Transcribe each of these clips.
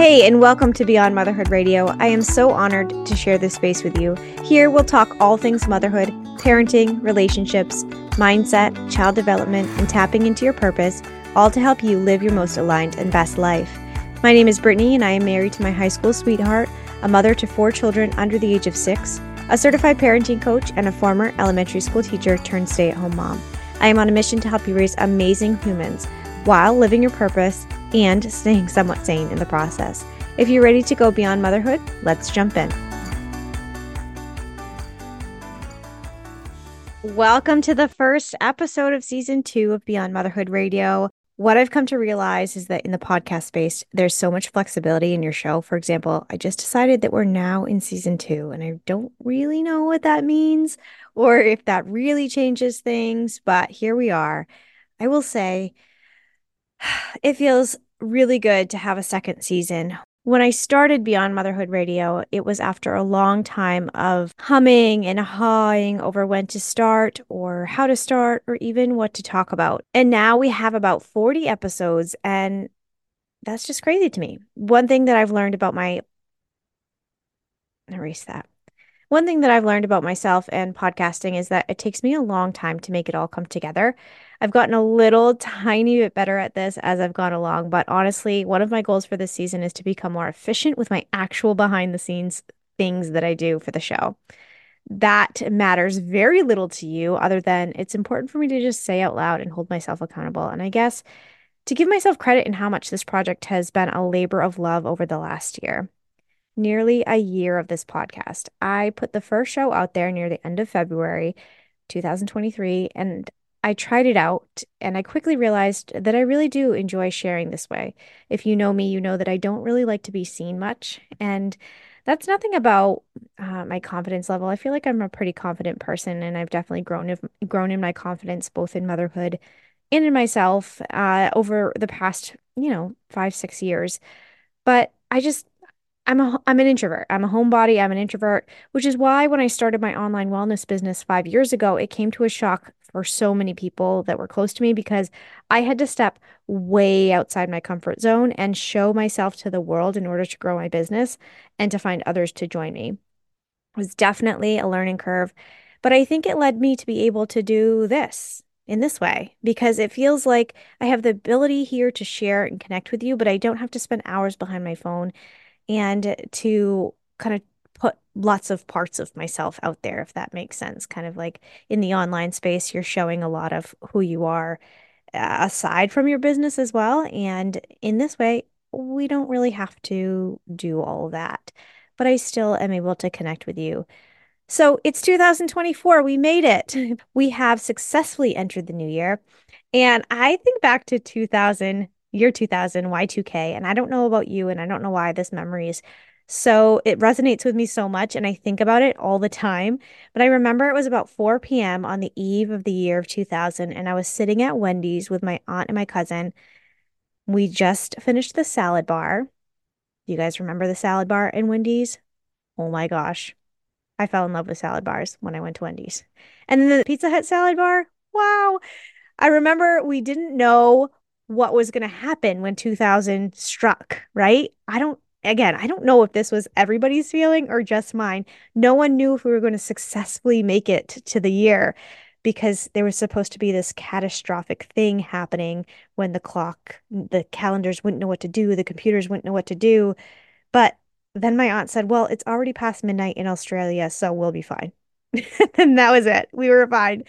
Hey, and welcome to Beyond Motherhood Radio. I am so honored to share this space with you. Here, we'll talk all things motherhood, parenting, relationships, mindset, child development, and tapping into your purpose, all to help you live your most aligned and best life. My name is Brittany, and I am married to my high school sweetheart, a mother to four children under the age of six, a certified parenting coach, and a former elementary school teacher turned stay at home mom. I am on a mission to help you raise amazing humans while living your purpose and staying somewhat sane in the process. If you're ready to go beyond motherhood, let's jump in. Welcome to the first episode of season two of Beyond Motherhood Radio. What I've come to realize is that in the podcast space, there's so much flexibility in your show. For example, I just decided that we're now in season two, and I don't really know what that means or if that really changes things, but here we are. I will say it feels really good to have a second season. When I started Beyond Motherhood Radio, it was after a long time of humming and hawing over when to start or how to start or even what to talk about. And now we have about 40 episodes, and that's just crazy to me. One thing that I've learned about my erase that. One thing that I've learned about myself and podcasting is that it takes me a long time to make it all come together. I've gotten a little tiny bit better at this as I've gone along, but honestly, one of my goals for this season is to become more efficient with my actual behind the scenes things that I do for the show. That matters very little to you, other than it's important for me to just say out loud and hold myself accountable. And I guess to give myself credit in how much this project has been a labor of love over the last year nearly a year of this podcast. I put the first show out there near the end of February 2023, and I tried it out and I quickly realized that I really do enjoy sharing this way. If you know me, you know that I don't really like to be seen much. And that's nothing about uh, my confidence level. I feel like I'm a pretty confident person, and I've definitely grown grown in my confidence both in motherhood and in myself uh, over the past, you know, five six years. But I just I'm a I'm an introvert. I'm a homebody. I'm an introvert, which is why when I started my online wellness business 5 years ago, it came to a shock for so many people that were close to me because I had to step way outside my comfort zone and show myself to the world in order to grow my business and to find others to join me. It was definitely a learning curve, but I think it led me to be able to do this in this way because it feels like I have the ability here to share and connect with you, but I don't have to spend hours behind my phone and to kind of put lots of parts of myself out there, if that makes sense. Kind of like in the online space, you're showing a lot of who you are uh, aside from your business as well. And in this way, we don't really have to do all that, but I still am able to connect with you. So it's 2024. We made it. We have successfully entered the new year. And I think back to 2000 year 2000, Y2K. And I don't know about you, and I don't know why this memory is so it resonates with me so much. And I think about it all the time. But I remember it was about 4 p.m. on the eve of the year of 2000. And I was sitting at Wendy's with my aunt and my cousin. We just finished the salad bar. You guys remember the salad bar in Wendy's? Oh my gosh. I fell in love with salad bars when I went to Wendy's. And then the Pizza Hut salad bar. Wow. I remember we didn't know what was going to happen when 2000 struck, right? I don't, again, I don't know if this was everybody's feeling or just mine. No one knew if we were going to successfully make it to the year because there was supposed to be this catastrophic thing happening when the clock, the calendars wouldn't know what to do, the computers wouldn't know what to do. But then my aunt said, Well, it's already past midnight in Australia, so we'll be fine. and that was it. We were fine.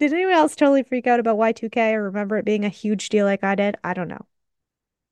Did anyone else totally freak out about Y2K or remember it being a huge deal like I did? I don't know.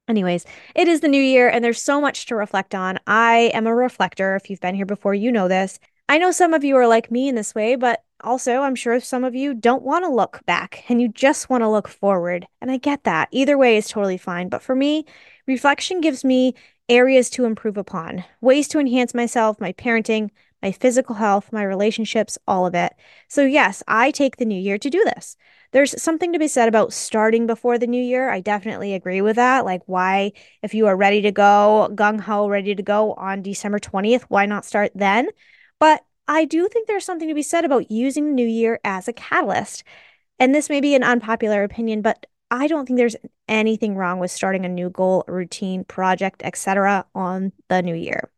Anyways, it is the new year and there's so much to reflect on. I am a reflector. If you've been here before, you know this. I know some of you are like me in this way, but also I'm sure some of you don't want to look back and you just want to look forward. And I get that. Either way is totally fine. But for me, reflection gives me areas to improve upon, ways to enhance myself, my parenting, my physical health, my relationships, all of it. So, yes, I take the new year to do this. There's something to be said about starting before the new year. I definitely agree with that. Like, why, if you are ready to go, gung ho, ready to go on December 20th, why not start then? But I do think there's something to be said about using the new year as a catalyst. And this may be an unpopular opinion, but I don't think there's anything wrong with starting a new goal, routine, project, etc. on the new year.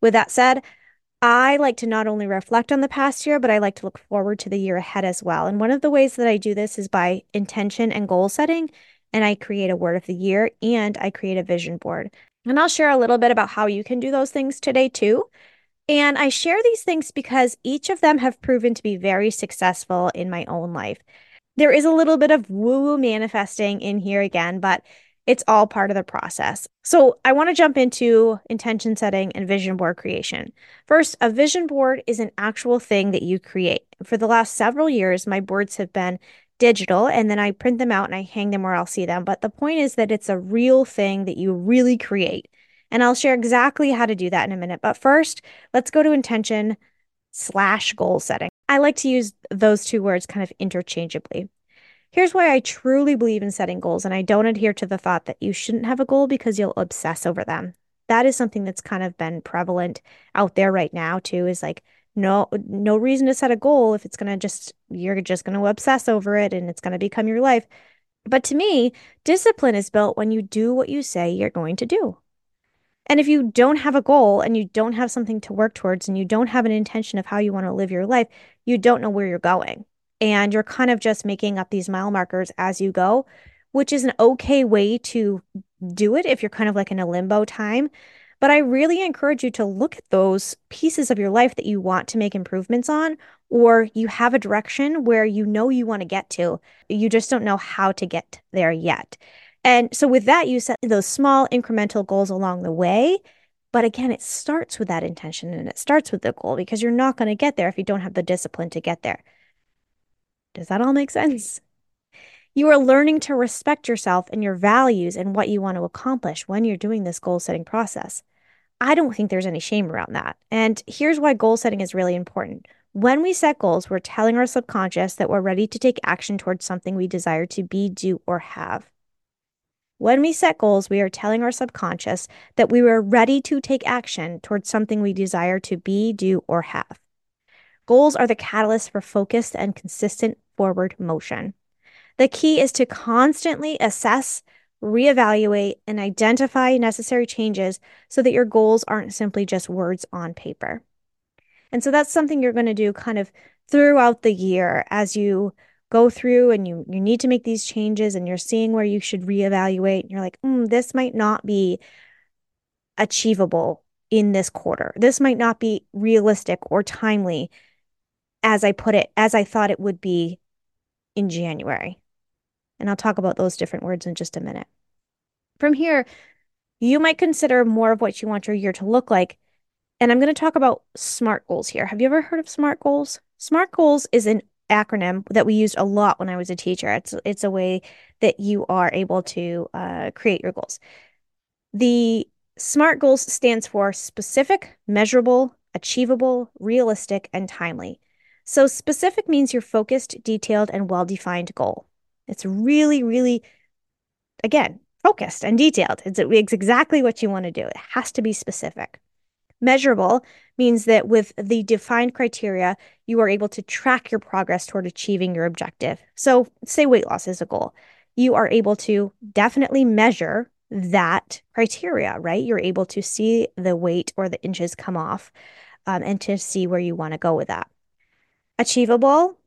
With that said, I like to not only reflect on the past year, but I like to look forward to the year ahead as well. And one of the ways that I do this is by intention and goal setting. And I create a word of the year and I create a vision board. And I'll share a little bit about how you can do those things today too. And I share these things because each of them have proven to be very successful in my own life. There is a little bit of woo woo manifesting in here again, but it's all part of the process. So, I want to jump into intention setting and vision board creation. First, a vision board is an actual thing that you create. For the last several years, my boards have been digital and then I print them out and I hang them where I'll see them. But the point is that it's a real thing that you really create. And I'll share exactly how to do that in a minute. But first, let's go to intention slash goal setting. I like to use those two words kind of interchangeably. Here's why I truly believe in setting goals, and I don't adhere to the thought that you shouldn't have a goal because you'll obsess over them. That is something that's kind of been prevalent out there right now, too, is like, no no reason to set a goal if it's going to just you're just going to obsess over it and it's going to become your life. But to me discipline is built when you do what you say you're going to do. And if you don't have a goal and you don't have something to work towards and you don't have an intention of how you want to live your life you don't know where you're going and you're kind of just making up these mile markers as you go which is an okay way to do it if you're kind of like in a limbo time but I really encourage you to look at those pieces of your life that you want to make improvements on, or you have a direction where you know you want to get to. You just don't know how to get there yet. And so, with that, you set those small incremental goals along the way. But again, it starts with that intention and it starts with the goal because you're not going to get there if you don't have the discipline to get there. Does that all make sense? You are learning to respect yourself and your values and what you want to accomplish when you're doing this goal setting process. I don't think there's any shame around that. And here's why goal setting is really important. When we set goals, we're telling our subconscious that we're ready to take action towards something we desire to be, do, or have. When we set goals, we are telling our subconscious that we are ready to take action towards something we desire to be, do, or have. Goals are the catalyst for focused and consistent forward motion. The key is to constantly assess reevaluate, and identify necessary changes so that your goals aren't simply just words on paper. And so that's something you're going to do kind of throughout the year as you go through and you you need to make these changes and you're seeing where you should reevaluate and you're like, mm, this might not be achievable in this quarter. This might not be realistic or timely as I put it, as I thought it would be in January. And I'll talk about those different words in just a minute. From here, you might consider more of what you want your year to look like. And I'm going to talk about SMART goals here. Have you ever heard of SMART goals? SMART goals is an acronym that we used a lot when I was a teacher. It's it's a way that you are able to uh, create your goals. The SMART goals stands for specific, measurable, achievable, realistic, and timely. So specific means your focused, detailed, and well-defined goal. It's really, really, again, focused and detailed. It's, it's exactly what you want to do. It has to be specific. Measurable means that with the defined criteria, you are able to track your progress toward achieving your objective. So, say weight loss is a goal. You are able to definitely measure that criteria, right? You're able to see the weight or the inches come off um, and to see where you want to go with that. Achievable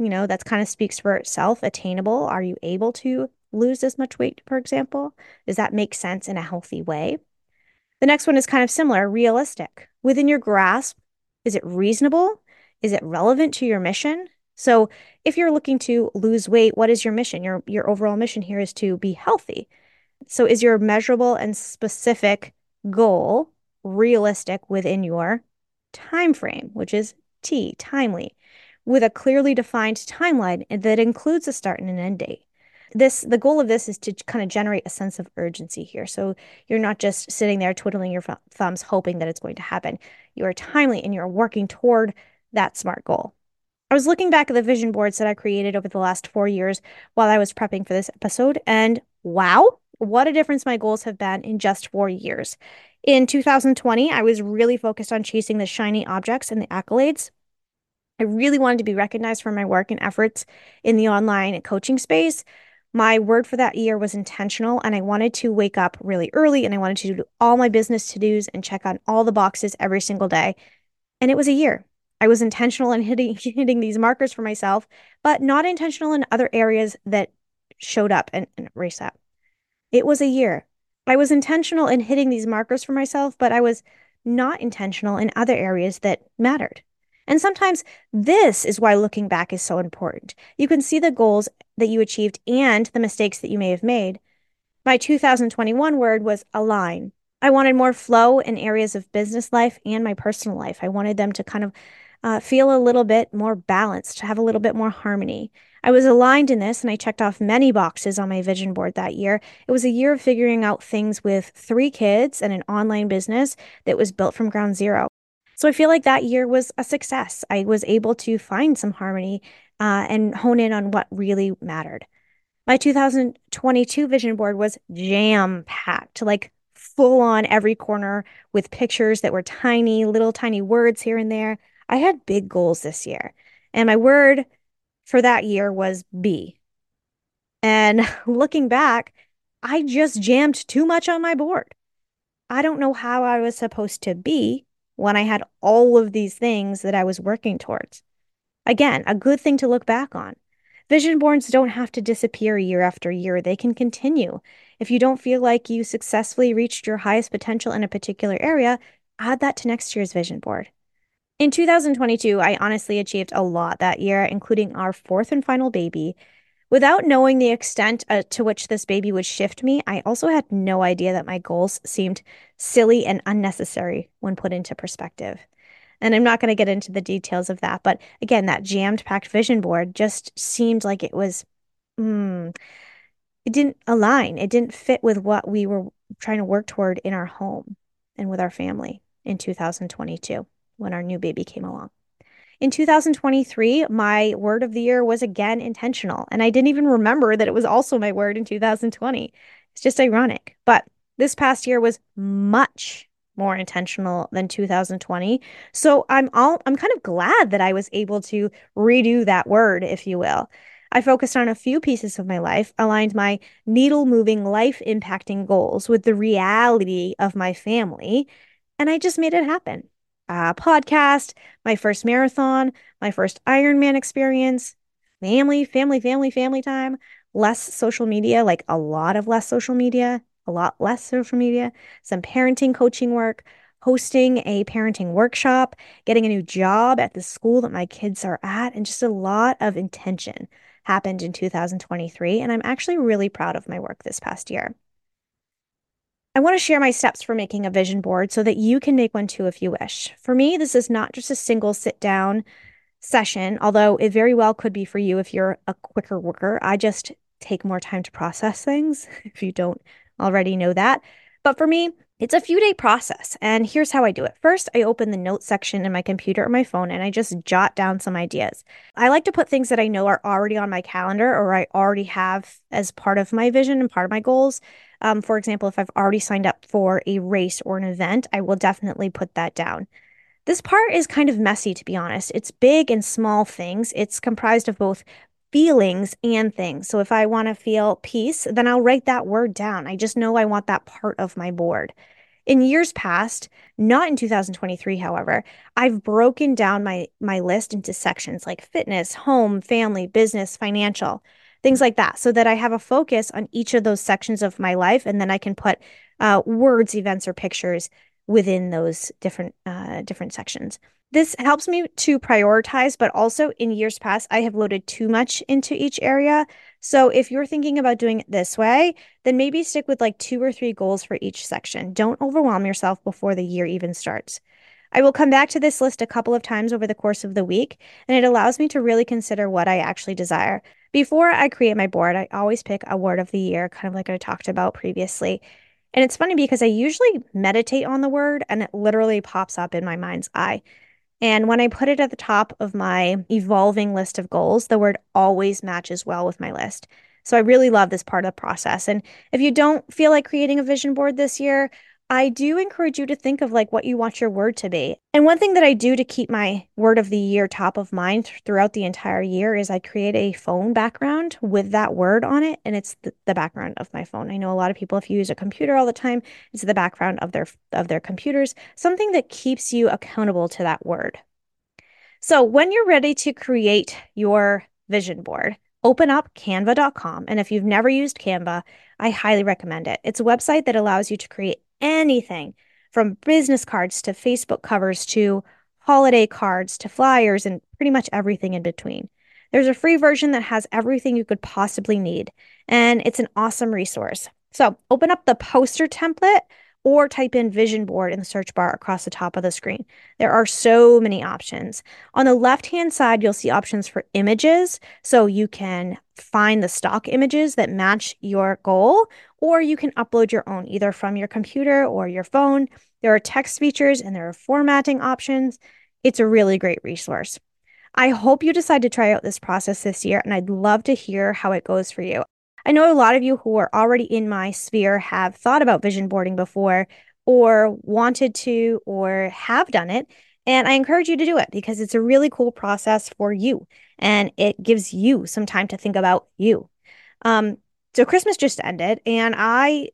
you know, that's kind of speaks for itself. Attainable. Are you able to lose as much weight, for example? Does that make sense in a healthy way? The next one is kind of similar realistic. Within your grasp, is it reasonable? Is it relevant to your mission? So, if you're looking to lose weight, what is your mission? Your, your overall mission here is to be healthy. So, is your measurable and specific goal realistic within your time frame, which is T, timely? with a clearly defined timeline that includes a start and an end date. This the goal of this is to kind of generate a sense of urgency here. So you're not just sitting there twiddling your thumbs hoping that it's going to happen. You are timely and you're working toward that smart goal. I was looking back at the vision boards that I created over the last 4 years while I was prepping for this episode and wow, what a difference my goals have been in just 4 years. In 2020, I was really focused on chasing the shiny objects and the accolades. I really wanted to be recognized for my work and efforts in the online coaching space. My word for that year was intentional, and I wanted to wake up really early and I wanted to do all my business to dos and check on all the boxes every single day. And it was a year. I was intentional in hitting, hitting these markers for myself, but not intentional in other areas that showed up and, and race up. It was a year. I was intentional in hitting these markers for myself, but I was not intentional in other areas that mattered. And sometimes this is why looking back is so important. You can see the goals that you achieved and the mistakes that you may have made. My 2021 word was align. I wanted more flow in areas of business life and my personal life. I wanted them to kind of uh, feel a little bit more balanced, to have a little bit more harmony. I was aligned in this and I checked off many boxes on my vision board that year. It was a year of figuring out things with three kids and an online business that was built from ground zero. So I feel like that year was a success. I was able to find some harmony uh, and hone in on what really mattered. My 2022 vision board was jam packed, like full on every corner with pictures that were tiny, little tiny words here and there. I had big goals this year. And my word for that year was B. And looking back, I just jammed too much on my board. I don't know how I was supposed to be when I had all of these things that I was working towards. Again, a good thing to look back on. Vision boards don't have to disappear year after year, they can continue. If you don't feel like you successfully reached your highest potential in a particular area, add that to next year's vision board. In 2022, I honestly achieved a lot that year, including our fourth and final baby, Without knowing the extent uh, to which this baby would shift me, I also had no idea that my goals seemed silly and unnecessary when put into perspective. And I'm not going to get into the details of that, but again, that jammed packed vision board just seemed like it was, mm, it didn't align. It didn't fit with what we were trying to work toward in our home and with our family in 2022 when our new baby came along. In 2023, my word of the year was again intentional. And I didn't even remember that it was also my word in 2020. It's just ironic. But this past year was much more intentional than 2020. So I'm all I'm kind of glad that I was able to redo that word, if you will. I focused on a few pieces of my life, aligned my needle moving, life impacting goals with the reality of my family, and I just made it happen uh, podcast, my first marathon, my first Ironman experience, family, family, family, family time, less social media, like a lot of less social media, a lot less social media, some parenting coaching work, hosting a parenting workshop, getting a new job at the school that my kids are at, and just a lot of intention happened in 2023. And I'm actually really proud of my work this past year. I want to share my steps for making a vision board so that you can make one too if you wish. For me, this is not just a single sit down session, although it very well could be for you if you're a quicker worker. I just take more time to process things if you don't already know that. But for me, it's a few day process. And here's how I do it. First, I open the notes section in my computer or my phone and I just jot down some ideas. I like to put things that I know are already on my calendar or I already have as part of my vision and part of my goals. Um, for example, if I've already signed up for a race or an event, I will definitely put that down. This part is kind of messy, to be honest. It's big and small things. It's comprised of both feelings and things. So if I want to feel peace, then I'll write that word down. I just know I want that part of my board. In years past, not in 2023, however, I've broken down my my list into sections like fitness, home, family, business, financial, things like that, so that I have a focus on each of those sections of my life, and then I can put uh, words, events, or pictures within those different uh, different sections. This helps me to prioritize, but also in years past, I have loaded too much into each area. So if you're thinking about doing it this way, then maybe stick with like two or three goals for each section. Don't overwhelm yourself before the year even starts. I will come back to this list a couple of times over the course of the week, and it allows me to really consider what I actually desire. Before I create my board, I always pick a word of the year, kind of like I talked about previously. And it's funny because I usually meditate on the word and it literally pops up in my mind's eye. And when I put it at the top of my evolving list of goals, the word always matches well with my list. So I really love this part of the process. And if you don't feel like creating a vision board this year, I do encourage you to think of like what you want your word to be. And one thing that I do to keep my word of the year top of mind throughout the entire year is I create a phone background with that word on it. And it's the, background of my phone. I know a lot of people, if you use a computer all the time, it's the background of their of their computers, something that keeps you accountable to that word. So when you're ready to create your vision board, open up canva.com. And if you've never used Canva, I highly recommend it. It's a website that allows you to create anything from business cards to Facebook covers to holiday cards to flyers and pretty much everything in between. There's a free version that has everything you could possibly need, and it's an awesome resource. So open up the poster template or type in vision board in the search bar across the top of the screen. There are so many options. On the left hand side, you'll see options for images. So you can find the stock images that match your goal, or you can upload your own either from your computer or your phone. There are text features and there are formatting options. It's a really great resource. I hope you decide to try out this process this year, and I'd love to hear how it goes for you. I know a lot of you who are already in my sphere have thought about vision boarding before, or wanted to, or have done it. And I encourage you to do it because it's a really cool process for you and it gives you some time to think about you. Um, so Christmas just ended and I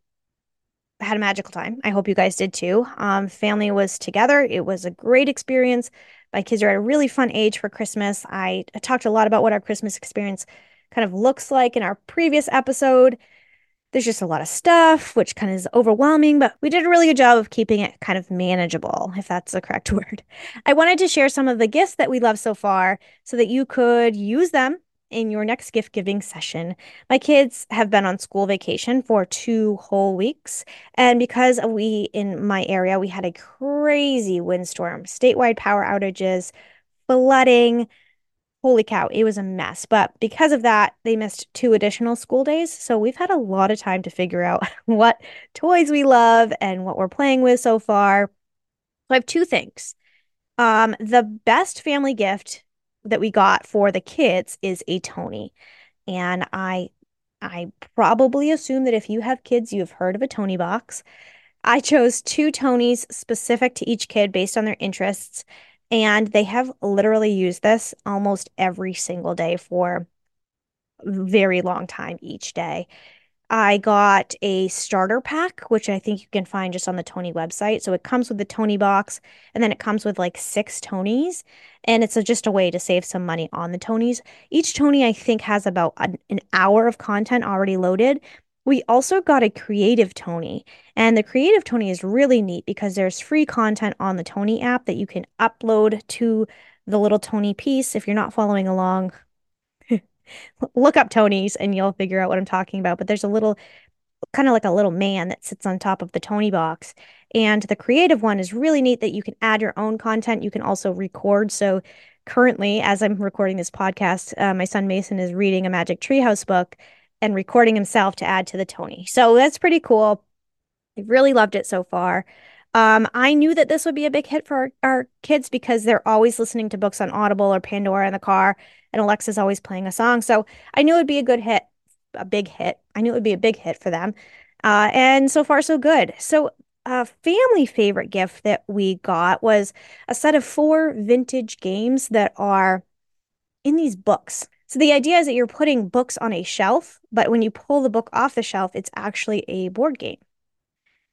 had a magical time. I hope you guys did too. Um, family was together. It was a great experience. My kids are at a really fun age for Christmas. I, I talked a lot about what our Christmas experience kind of looks like in our previous episode. There's just a lot of stuff, which kind of is overwhelming, but we did a really good job of keeping it kind of manageable, if that's the correct word. I wanted to share some of the gifts that we love so far so that you could use them in your next gift giving session. My kids have been on school vacation for two whole weeks. And because we in my area, we had a crazy windstorm, statewide power outages, flooding, holy cow, it was a mess. But because of that, they missed two additional school days. So we've had a lot of time to figure out what toys we love and what we're playing with so far. So I have two things. Um, the best family gift that we got for the kids is a Tonie. And I I probably assume that if you have kids, you have heard of a Toniebox. I chose two Tonies specific to each kid based on their interests. And they have literally used this almost every single day for very long time each day. I got a starter pack, which I think you can find just on the Tonie website. So it comes with the Toniebox, and then it comes with like six Tonies, and it's a, just a way to save some money on the Tonies. Each Tonie, I think, has about an, an hour of content already loaded, we also got a Creative Tonie, and the Creative Tonie is really neat because there's free content on the Tonie app that you can upload to the little Tonie piece. If you're not following along, look up Tonies and you'll figure out what I'm talking about. But there's a little kind of like a little man that sits on top of the Toniebox. And the creative one is really neat that you can add your own content. You can also record. So currently, as I'm recording this podcast, uh, my son Mason is reading a Magic Treehouse book and recording himself to add to the Tonie. So that's pretty cool. I really loved it so far. Um, I knew that this would be a big hit for our, our, kids because they're always listening to books on Audible or Pandora in the car, and Alexa's always playing a song. So I knew it would be a good hit, a big hit. I knew it would be a big hit for them. Uh, and so far, so good. So a family favorite gift that we got was a set of four vintage games that are in these books. So the idea is that you're putting books on a shelf, but when you pull the book off the shelf, it's actually a board game.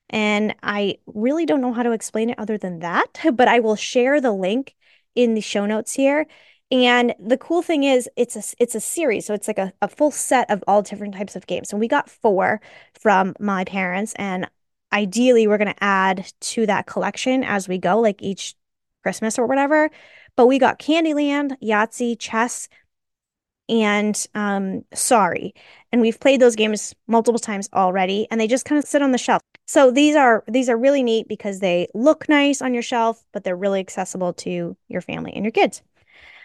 And I really don't know how to explain it other than that, but I will share the link in the show notes here. And the cool thing is it's a it's a series. So it's like a, a full set of all different types of games. And we got four from my parents. And ideally we're gonna add to that collection as we go, like each Christmas or whatever. But we got Candyland, Yahtzee, chess, and um, Sorry. And we've played those games multiple times already, and they just kind of sit on the shelf. So these are these are really neat because they look nice on your shelf, but they're really accessible to your family and your kids.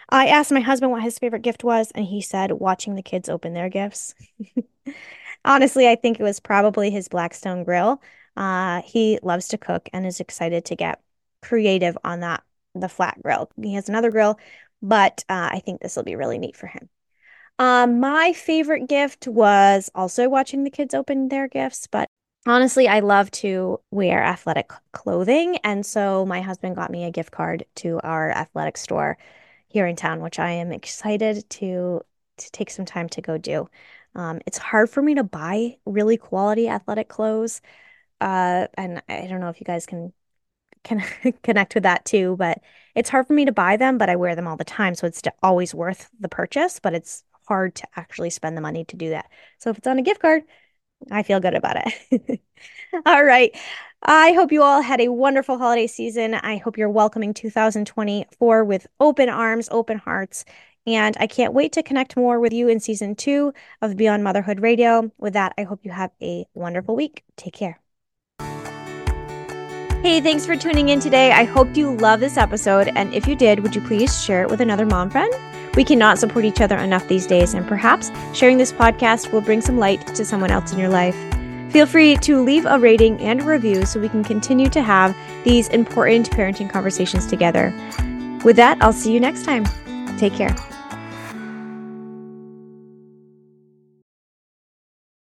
I asked my husband what his favorite gift was, and he said watching the kids open their gifts. Honestly, I think it was probably his Blackstone grill. Uh, he loves to cook and is excited to get creative on that the flat grill. He has another grill, but uh, I think this will be really neat for him. Um, my favorite gift was also watching the kids open their gifts, but honestly, I love to wear athletic clothing. And so my husband got me a gift card to our athletic store here in town, which I am excited to to take some time to go do. Um, it's hard for me to buy really quality athletic clothes. Uh, and I don't know if you guys can can connect with that too, but it's hard for me to buy them, but I wear them all the time, so it's always worth the purchase, but it's hard to actually spend the money to do that. So if it's on a gift card, I feel good about it. all right. I hope you all had a wonderful holiday season. I hope you're welcoming 2024 with open arms, open hearts. And I can't wait to connect more with you in season two of Beyond Motherhood Radio. With that, I hope you have a wonderful week. Take care. Hey, thanks for tuning in today. I hope you love this episode. And if you did, would you please share it with another mom friend? We cannot support each other enough these days, and perhaps sharing this podcast will bring some light to someone else in your life. Feel free to leave a rating and a review so we can continue to have these important parenting conversations together. With that, I'll see you next time. Take care.